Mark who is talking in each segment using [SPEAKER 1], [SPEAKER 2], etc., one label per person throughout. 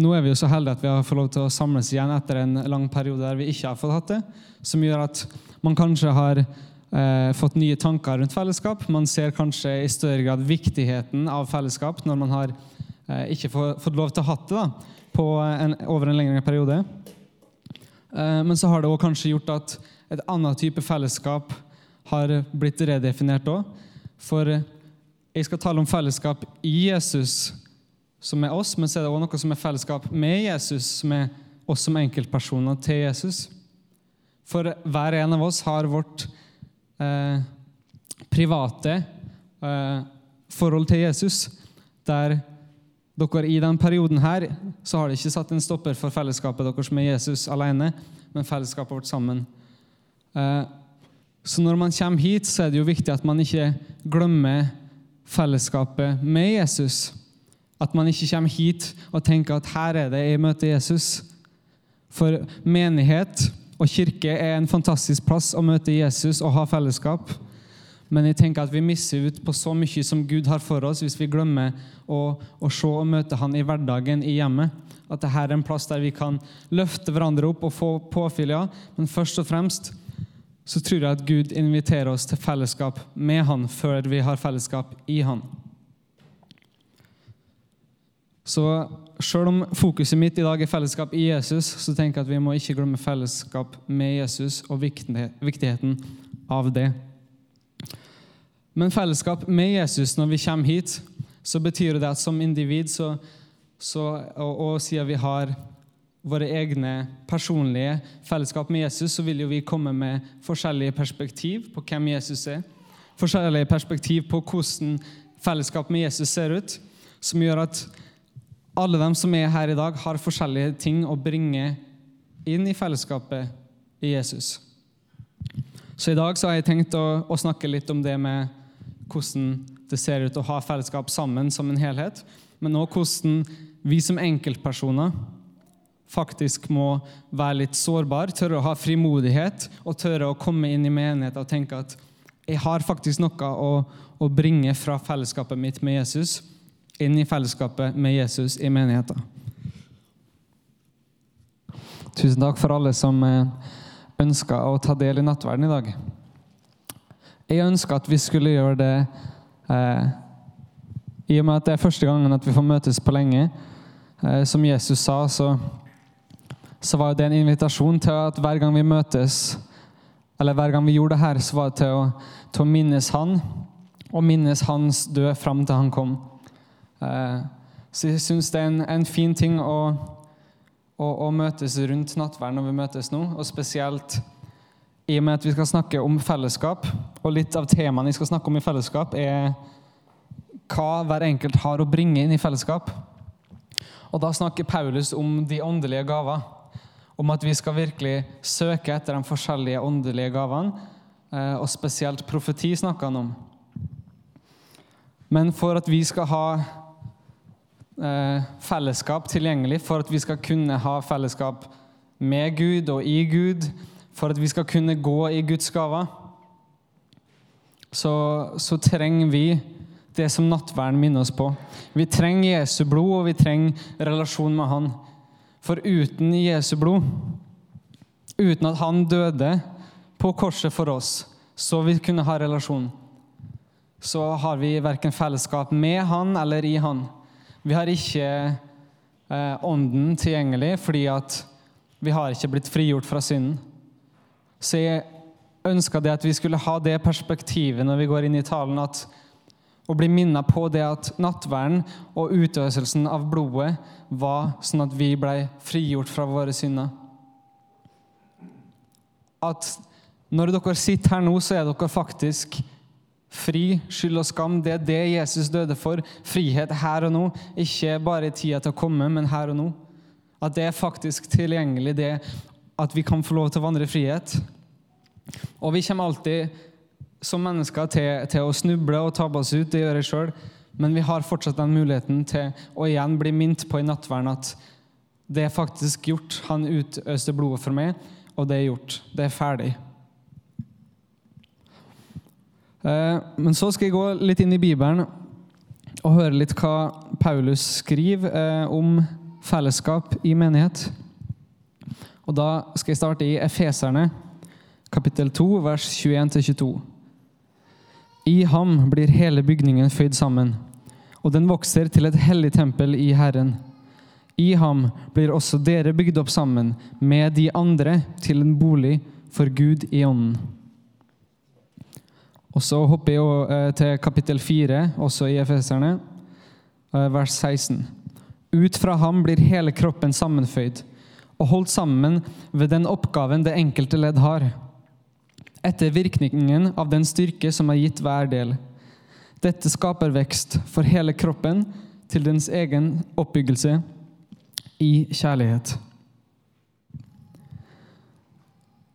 [SPEAKER 1] nå er vi jo så heldige at vi har fått lov til å samles igjen etter en lang periode der vi ikke har fått hatt det, som gjør at man kanskje har eh, fått nye tanker rundt fellesskap. Man ser kanskje i større grad viktigheten av fellesskap når man har eh, ikke få, fått lov til å ha det da, en, over en lengre periode. Eh, men så har det også kanskje gjort at et annet type fellesskap har blitt redefinert òg. For jeg skal tale om fellesskap i Jesus, som er oss, men så er det også noe som er fellesskap med Jesus, som er oss som enkeltpersoner til Jesus. For hver en av oss har vårt eh, private eh, forhold til Jesus, der dere i denne perioden her, så har det ikke satt en stopper for fellesskapet deres med Jesus alene, men fellesskapet vårt sammen. Eh, så når man kommer hit, så er det jo viktig at man ikke glemmer fellesskapet med Jesus. At man ikke kommer hit og tenker at her er det jeg møter Jesus. For menighet og kirke er en fantastisk plass å møte Jesus og ha fellesskap. Men jeg tenker at vi misser ut på så mye som Gud har for oss, hvis vi glemmer å, å se og møte Han i hverdagen, i hjemmet. At dette er en plass der vi kan løfte hverandre opp og få påfyll. Men først og fremst så tror jeg at Gud inviterer oss til fellesskap med Han før vi har fellesskap i Han. Så selv om fokuset mitt i dag er fellesskap i Jesus, så tenker jeg at vi må ikke glemme fellesskap med Jesus og viktigheten av det. Men fellesskap med Jesus når vi kommer hit, så betyr det at som individ så, så, og, og siden vi har våre egne personlige fellesskap med Jesus, så vil jo vi komme med forskjellige perspektiv på hvem Jesus er. Forskjellige perspektiv på hvordan fellesskap med Jesus ser ut, som gjør at alle dem som er her i dag, har forskjellige ting å bringe inn i fellesskapet i Jesus. Så i dag så har jeg tenkt å, å snakke litt om det med hvordan det ser ut å ha fellesskap sammen som en helhet, men også hvordan vi som enkeltpersoner faktisk må være litt sårbar, tørre å ha frimodighet og tørre å komme inn i menigheten og tenke at jeg har faktisk noe å, å bringe fra fellesskapet mitt med Jesus inn i fellesskapet med Jesus i menigheten. Tusen takk for alle som eh, ønska å ta del i nattverden i dag. Jeg ønska at vi skulle gjøre det eh, i og med at det er første gangen at vi får møtes på lenge. Eh, som Jesus sa, så så var det en invitasjon til at hver gang vi møtes, eller hver gang vi gjorde det her, så var det til å, til å minnes han, og minnes hans død fram til han kom. Eh, så jeg syns det er en, en, fin ting å, å, å møtes rundt nattverden når vi møtes nå, og spesielt i og med at vi skal snakke om fellesskap, og litt av temaene vi skal snakke om i fellesskap, er hva hver enkelt har å bringe inn i fellesskap. Og da snakker Paulus om de åndelige gaver om at vi skal virkelig søke etter de forskjellige åndelige gavene, eh, og spesielt profeti snakker han om. Men for at vi skal ha fellesskap tilgjengelig, for at vi skal kunne ha fellesskap med Gud og i Gud, for at vi skal kunne gå i Guds gaver, så, så trenger vi det som nattverden minner oss på. Vi trenger Jesu blod, og vi trenger relasjon med Han. For uten Jesu blod, uten at han døde på korset for oss, så vi kunne ha relasjon, så har vi verken fellesskap med han eller i han. Vi har ikke eh, ånden tilgjengelig fordi at vi har ikke blitt frigjort fra synden. Så jeg ønska at vi skulle ha det perspektivet når vi går inn i talen, at og bli minnet på det at nattverden og utøvelsen av blodet var sånn at vi ble frigjort fra våre synder. At når dere sitter her nå, så er dere faktisk fri, skyld og skam. Det er det Jesus døde for. Frihet her og nå. Ikke bare i tida til å komme, men her og nå. At det er faktisk tilgjengelig, det at vi kan få lov til å vandre i frihet. Og vi kommer alltid som mennesker til, til, å snuble og tabbe oss ut. Det gjør jeg sjøl. Men vi har fortsatt den muligheten til å igjen bli minnet på i nattverden at det er faktisk gjort. Han utøste blodet for meg, og det er gjort. Det er ferdig. Eh, men så skal jeg gå litt inn i Bibelen og høre litt hva Paulus skriver eh, om fellesskap i menighet. Og Da skal jeg starte i Efeserne, kapittel 2, vers 21-22. I ham blir hele bygningen føyd sammen, og den vokser til et hellig tempel i Herren. I ham blir også dere bygd opp sammen med de andre til en bolig for Gud i ånden. Og Så hopper jeg eh, til kapittel 4, også i Efeserne, eh, vers 16. Ut fra ham blir hele kroppen sammenføyd og holdt sammen ved den oppgaven det enkelte ledd har, etter virkningen av den styrke som er gitt hver del. Dette skaper vekst for hele kroppen til dens egen oppbyggelse i kjærlighet.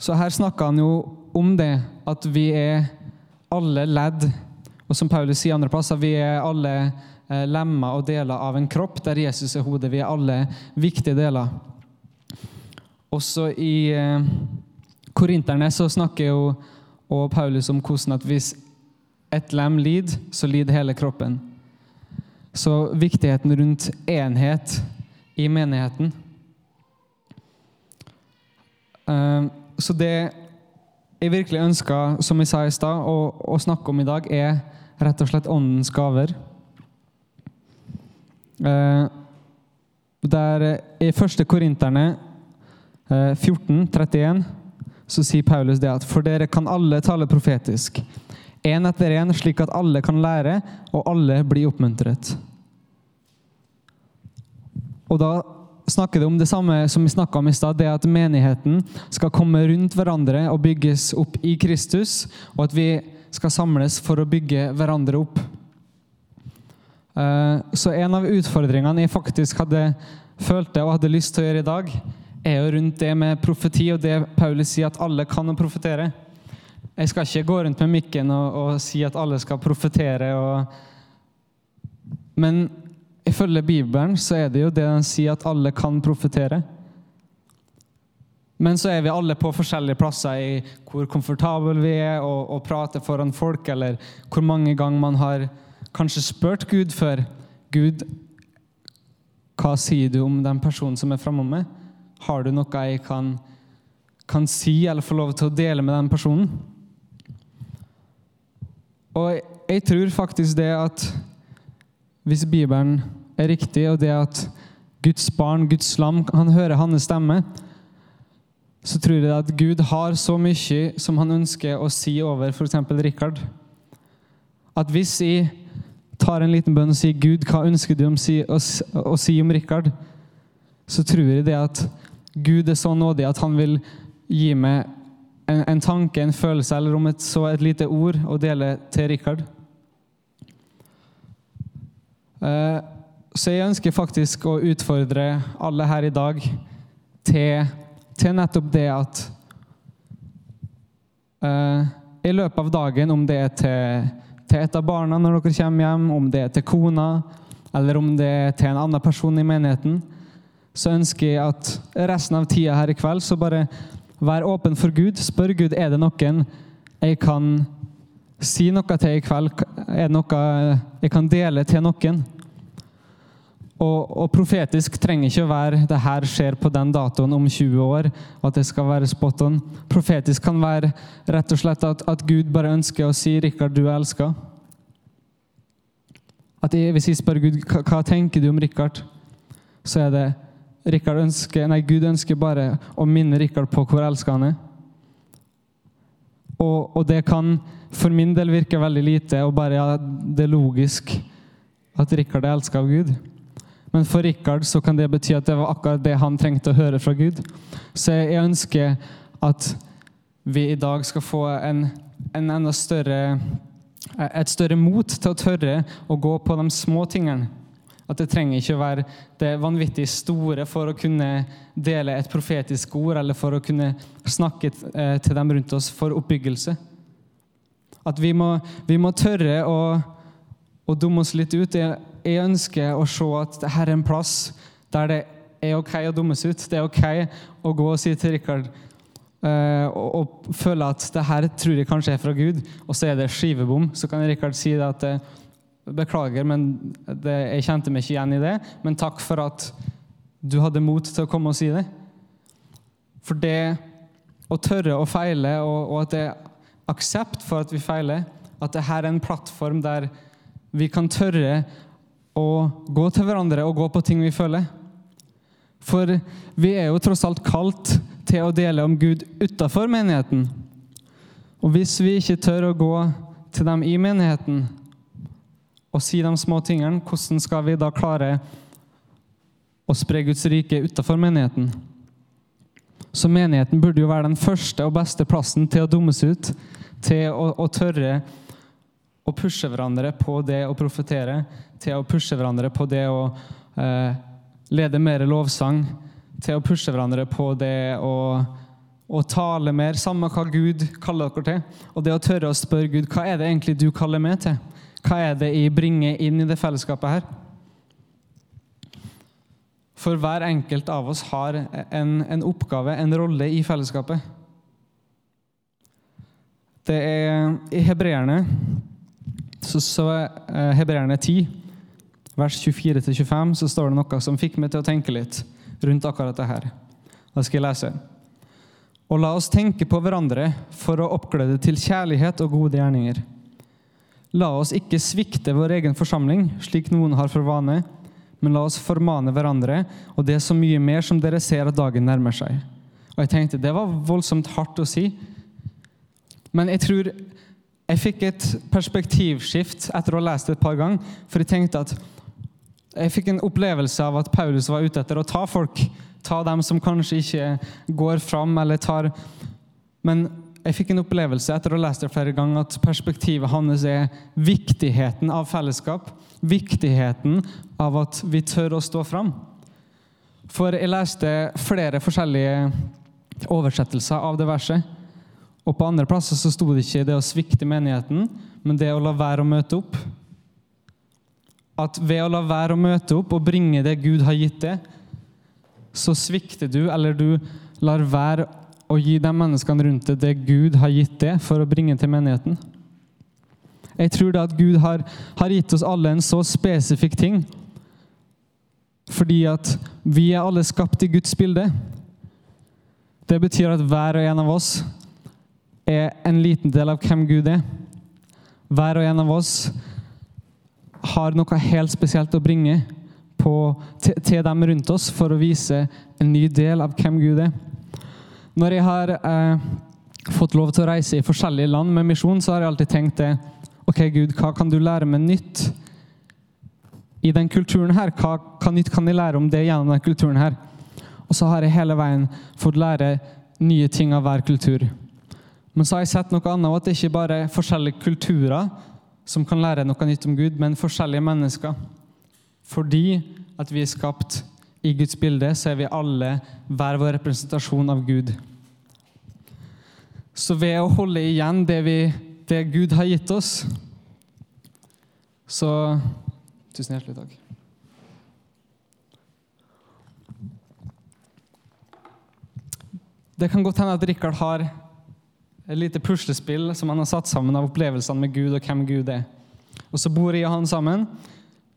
[SPEAKER 1] Så her snakker han jo om det at vi er alle ledd, og som Paulus sier andre plasser, vi er alle eh, lemmer og deler av en kropp der Jesus er hodet. Vi er alle viktige deler. Også i eh, Korinterne så snakker jo og Paulus om hvordan at hvis et lem lider, så lider hele kroppen. Så viktigheten rundt enhet i menigheten. Eh, så det jeg virkelig ønsker, som jeg sa i stad, å, å, snakke om i dag, er rett og slett åndens gaver. Eh, der I første Korinterne eh, 14, 31, så sier Paulus det at for dere kan alle tale profetisk, én etter én, slik at alle kan lære, og alle blir oppmuntret. Og da snakker det om det samme som vi snakka om i stad, det at menigheten skal komme rundt hverandre og bygges opp i Kristus, og at vi skal samles for å bygge hverandre opp. Eh, så en av utfordringene jeg faktisk hadde følte og hadde lyst til å gjøre i dag, er jo rundt det med profeti og det Paulus sier at alle kan å profetere. Jeg skal ikke gå rundt med mikken og, og si at alle skal profetere. Men Ifølge Bibelen så er det jo det den sier at alle kan profetere. Men så er vi alle på forskjellige plasser i hvor komfortable vi er og, og prater foran folk, eller hvor mange ganger man har kanskje spurt Gud før. Gud, hva sier du om den personen som er framme meg? Har du noe jeg kan, kan si eller få lov til å dele med den personen? Og jeg tror faktisk det at hvis Bibelen er riktig, og det at Guds barn, Guds lam, han hører hans stemme, så tror jeg at Gud har så mye som han ønsker å si over f.eks. Rikard. At hvis jeg tar en liten bønn og sier 'Gud, hva ønsker du å si, å, å si om Rikard?' så tror jeg det at Gud er så nådig at han vil gi meg en, en tanke, en følelse, eller om et, så et lite ord å dele til Rikard. Uh, så jeg ønsker faktisk å utfordre alle her i dag til, til nettopp det at uh, i løpet av dagen, om det er til, til, et av barna når dere kommer hjem, om det er til kona, eller om det er til en annen person i menigheten, så ønsker jeg at resten av tida her i kveld så bare vær åpen for Gud. Spør Gud er det noen jeg kan si noe til i kveld. Er det noe jeg kan dele til noen? Og, og, profetisk trenger ikke å være 'det her skjer på den datoen om 20 år', at det skal være spot on. Profetisk kan være rett og slett at, at Gud bare ønsker å si 'Rikard, du er elska'. At jeg, hvis jeg spør Gud hva, hva tenker du om Rikard, så er det ønsker, nei, Gud ønsker bare å minne Rikard på hvor elska han er. Og, og, det kan for min del virke veldig lite, og bare ja, det er logisk at Rikard er elska av Gud. Men for Rikard så kan det bety at det var akkurat det han trengte å høre fra Gud. Så jeg ønsker at vi i dag skal få en, en enda større et større mot til å tørre å gå på de små tingene. At det trenger ikke å være det vanvittig store for å kunne dele et profetisk ord, eller for å kunne snakke eh, til dem rundt oss for oppbyggelse. At vi må, vi må tørre å, å dumme oss litt ut. Jeg, ønsker å se at dette er en plass der det er OK å dummes ut. Det er OK å gå og si til Rikard uh, og, og, føle at det her tror jeg kanskje er fra Gud, og så er det skivebom. Så kan Rikard si det at uh, Beklager, men det, jeg kjente meg ikke igjen i det. Men takk for at du hadde mot til å komme og si det. For det å tørre å feile, og, og at det er aksept for at vi feiler, at dette er en plattform der vi kan tørre å gå til hverandre og gå på ting vi føler. For vi er jo tross alt kalt til å dele om Gud utafor menigheten. Og hvis vi ikke tør å gå til dem i menigheten og si de små tingene, hvordan skal vi da klare å spre Guds rike utafor menigheten? Så menigheten burde jo være den første og beste plassen til å dummes ut, til å, å tørre å pushe hverandre på det å profetere, til å pushe hverandre på det å eh, lede mer lovsang, til å pushe hverandre på det å, å tale mer, samme hva Gud kaller dere til. Og det å tørre å spørre Gud hva er det egentlig du kaller meg til? Hva er det jeg bringer inn i det fellesskapet her? For hver enkelt av oss har en, en oppgave, en rolle i fellesskapet. Det er i hebreerne så, så eh, Hebreerne 10, vers 24-25, så står det noe som fikk meg til å tenke litt rundt akkurat det her. Da skal jeg lese. Og la oss tenke på hverandre for å oppglede til kjærlighet og gode gjerninger. La oss ikke svikte vår egen forsamling, slik noen har for vane, men la oss formane hverandre, og det er så mye mer som dere ser at dagen nærmer seg. Og jeg tenkte, Det var voldsomt hardt å si, men jeg tror jeg fikk et perspektivskift etter å ha lest det et par ganger. For jeg tenkte at jeg fikk en opplevelse av at Paulus var ute etter å ta folk. Ta dem som kanskje ikke går fram eller tar Men jeg fikk en opplevelse etter å ha lest det flere ganger at perspektivet hans er viktigheten av fellesskap. Viktigheten av at vi tør å stå fram. For jeg leste flere forskjellige oversettelser av det verset. Og på andre plasser så sto det ikke det å svikte menigheten, men det å la være å møte opp. At ved å la være å møte opp og bringe det Gud har gitt deg, så svikter du, eller du lar være å gi de menneskene rundt deg det Gud har gitt deg, for å bringe til menigheten. Jeg tror det at Gud har, har gitt oss alle en så spesifikk ting. Fordi at vi er alle skapt i Guds bilde. Det betyr at hver og en av oss er en liten del av hvem Gud er. Hver og en av oss har noe helt spesielt å bringe på, til, til, dem rundt oss for å vise en ny del av hvem Gud er. Når jeg har eh, fått lov til å reise i forskjellige land med misjon, så har jeg alltid tenkt det Ok, Gud, hva kan du lære meg nytt i den kulturen her? Hva, hva nytt kan jeg lære om det gjennom den kulturen her? Og så har jeg hele veien fått lære nye ting av hver kultur. Men så har jeg sett noe annet, at det ikke bare er forskjellige kulturer som kan lære noe nytt om Gud, men forskjellige mennesker. Fordi at vi er skapt i Guds bilde, så er vi alle hver vår representasjon av Gud. Så ved å holde igjen det, vi, det Gud har gitt oss, så Tusen hjertelig takk. Det kan godt hende at Rikard har et lite puslespill som han har satt sammen av opplevelsene med Gud og hvem Gud er. Og Så bor jeg og han sammen,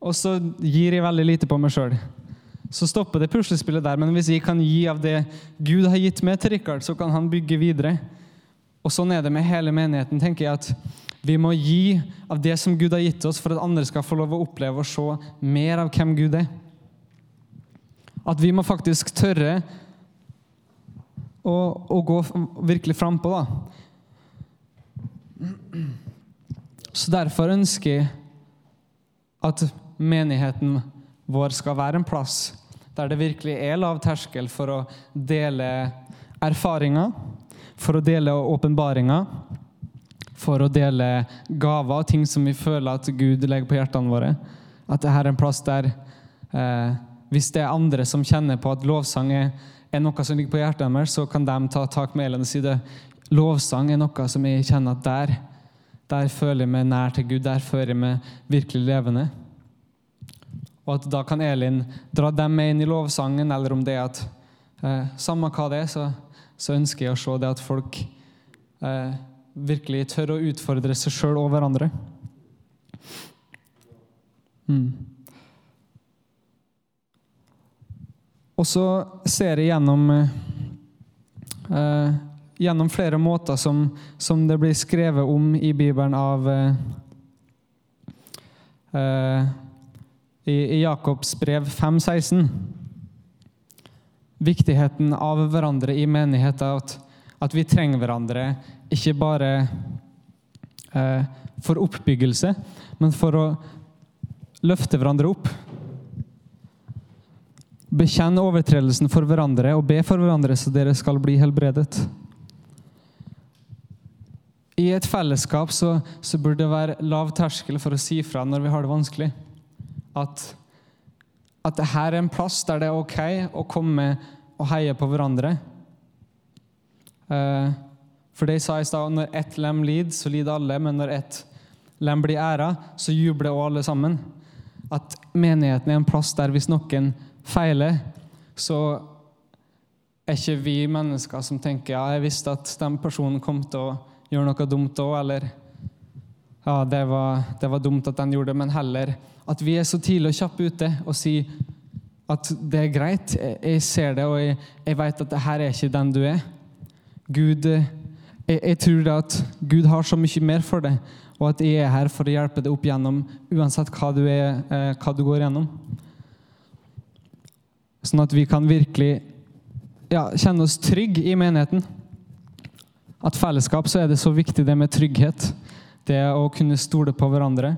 [SPEAKER 1] og så gir jeg veldig lite på meg sjøl. Så stopper det puslespillet der, men hvis jeg kan gi av det Gud har gitt meg til Rikard, så kan han bygge videre. Og Sånn er det med hele menigheten. tenker jeg at Vi må gi av det som Gud har gitt oss, for at andre skal få lov å oppleve og se mer av hvem Gud er. At vi må faktisk tørre å, å gå virkelig frampå, da. Så derfor ønsker jeg at menigheten vår skal være en plass der det virkelig er lav terskel for å dele erfaringer, for å dele åpenbaringer, for å dele gaver, ting som vi føler at Gud legger på hjertene våre. At dette er en plass der eh, hvis det er andre som kjenner på at lovsang er, er noe som ligger på hjertet deres, så kan de ta tak med Elin og si det. Lovsang er noe som jeg kjenner at der, der føler jeg meg nær til Gud. Der føler jeg meg virkelig levende. Og at da kan Elin dra dem med inn i lovsangen, eller om det er at eh, Samme hva det er, så, så, ønsker jeg å se det at folk eh, virkelig tør å utfordre seg sjøl og hverandre. Mm. Og så ser jeg gjennom eh, Gjennom flere måter som, som, det blir skrevet om i Bibelen av eh, eh i, Jakobs brev 5,16. Viktigheten av hverandre i menigheten. At, at vi trenger hverandre ikke bare eh, for oppbyggelse, men for å løfte hverandre opp. Bekjenn overtredelsen for hverandre og be for hverandre, så dere skal bli helbredet. I et fellesskap så, så burde det være lav terskel for å si fra når vi har det vanskelig. At, at dette er en plass der det er ok å komme og heie på hverandre. For det jeg sa i stad når ett lem lider, så lider alle, men når ett lem blir æra, så jubler også alle sammen. At menigheten er en plass der hvis noen feiler, så er ikke vi mennesker som tenker ja, jeg visste at den personen kom til å gjøre noe dumt òg, eller ja, det var, det var, dumt at den gjorde det, men heller at vi er så tidlig og kjappe ute og sier at det er greit, jeg, ser det, og jeg, jeg vet at det her er ikke den du er. Gud jeg, jeg tror at Gud har så mye mer for deg, og at jeg er her for å hjelpe deg opp gjennom uansett hva du, er, eh, hva du går gjennom. Sånn at vi kan virkelig ja, kjenne oss trygge i menigheten. At fellesskap så er det så viktig, det med trygghet. Det å kunne stole på hverandre.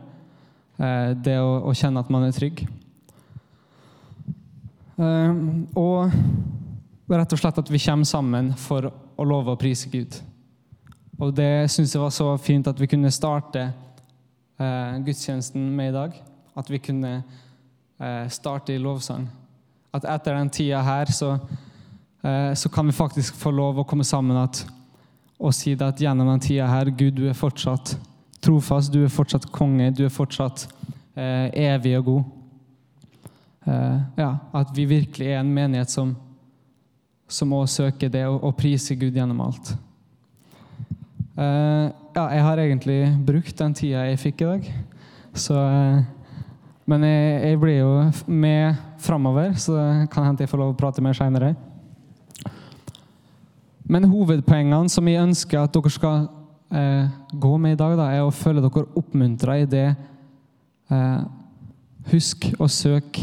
[SPEAKER 1] Eh, det å, å kjenne at man er trygg. Eh, og rett og slett at vi kommer sammen for å love å prise Gud. Og det syns jeg var så fint at vi kunne starte eh, gudstjenesten med i dag. At vi kunne starte i lovsang. At etter den tida her så, så, kan vi faktisk få lov å komme sammen at, og si det at gjennom den tida her Gud, du er fortsatt trofast, du er fortsatt konge, du er fortsatt eh, evig og god. Eh, ja, at vi virkelig er en menighet som som også søker det og priser Gud gjennom alt. Eh, ja, jeg har egentlig brukt den tida jeg fikk i dag. Så, uh, men jeg, jeg, blir jo med framover, så det kan hende jeg får lov å prate mer seinere. Men hovedpoengene som jeg ønsker at dere skal uh, gå med i dag, da, er å føle dere oppmuntra i det. husk å søke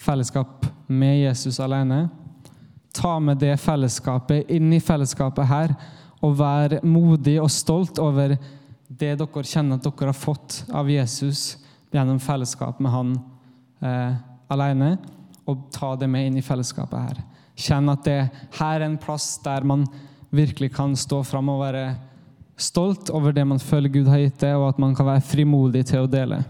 [SPEAKER 1] fellesskap med Jesus alene. Ta med det fellesskapet inn i fellesskapet her og vær modig og stolt over det dere kjenner at dere har fått av Jesus gjennom fellesskap med han eh, alene, og ta det med inn i fellesskapet her. Kjenn at det her er en plass der man virkelig kan stå fram og være stolt over det man føler Gud har gitt det, og at man kan være frimodig til å dele.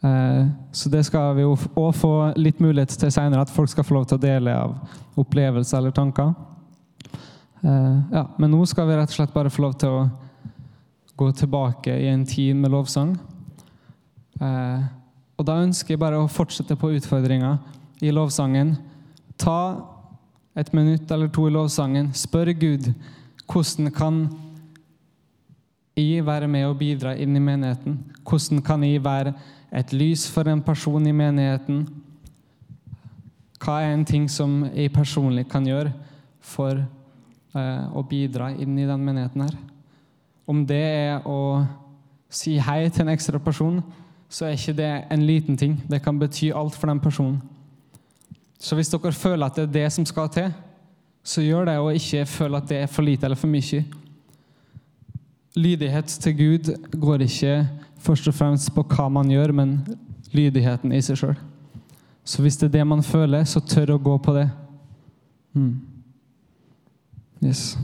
[SPEAKER 1] Eh, så det skal vi òg få litt mulighet til seinere, at folk skal få lov til å dele av opplevelser eller tanker. Eh, ja, men nå skal vi rett og slett bare få lov til å gå tilbake i en tid med lovsang. Eh, og da ønsker jeg bare å fortsette på utfordringa i lovsangen. Ta et minutt eller to i lovsangen. Spør Gud hvordan kan jeg være med og bidra inn i menigheten? Hvordan kan jeg være et lys for en person i menigheten? Hva er en ting som jeg personlig kan gjøre for å eh, bidra inn i den menigheten her. Om det er å si hei til en ekstra person, så er ikke det en liten ting. Det kan bety alt for den personen. Så hvis dere føler at det er det som skal til, så gjør det, og ikke føle at det er for lite eller for mye. Lydighet til Gud går ikke først og fremst på hva man gjør, men lydigheten i seg sjøl. Så hvis det er det man føler, så tør å gå på det. Mm. Yes.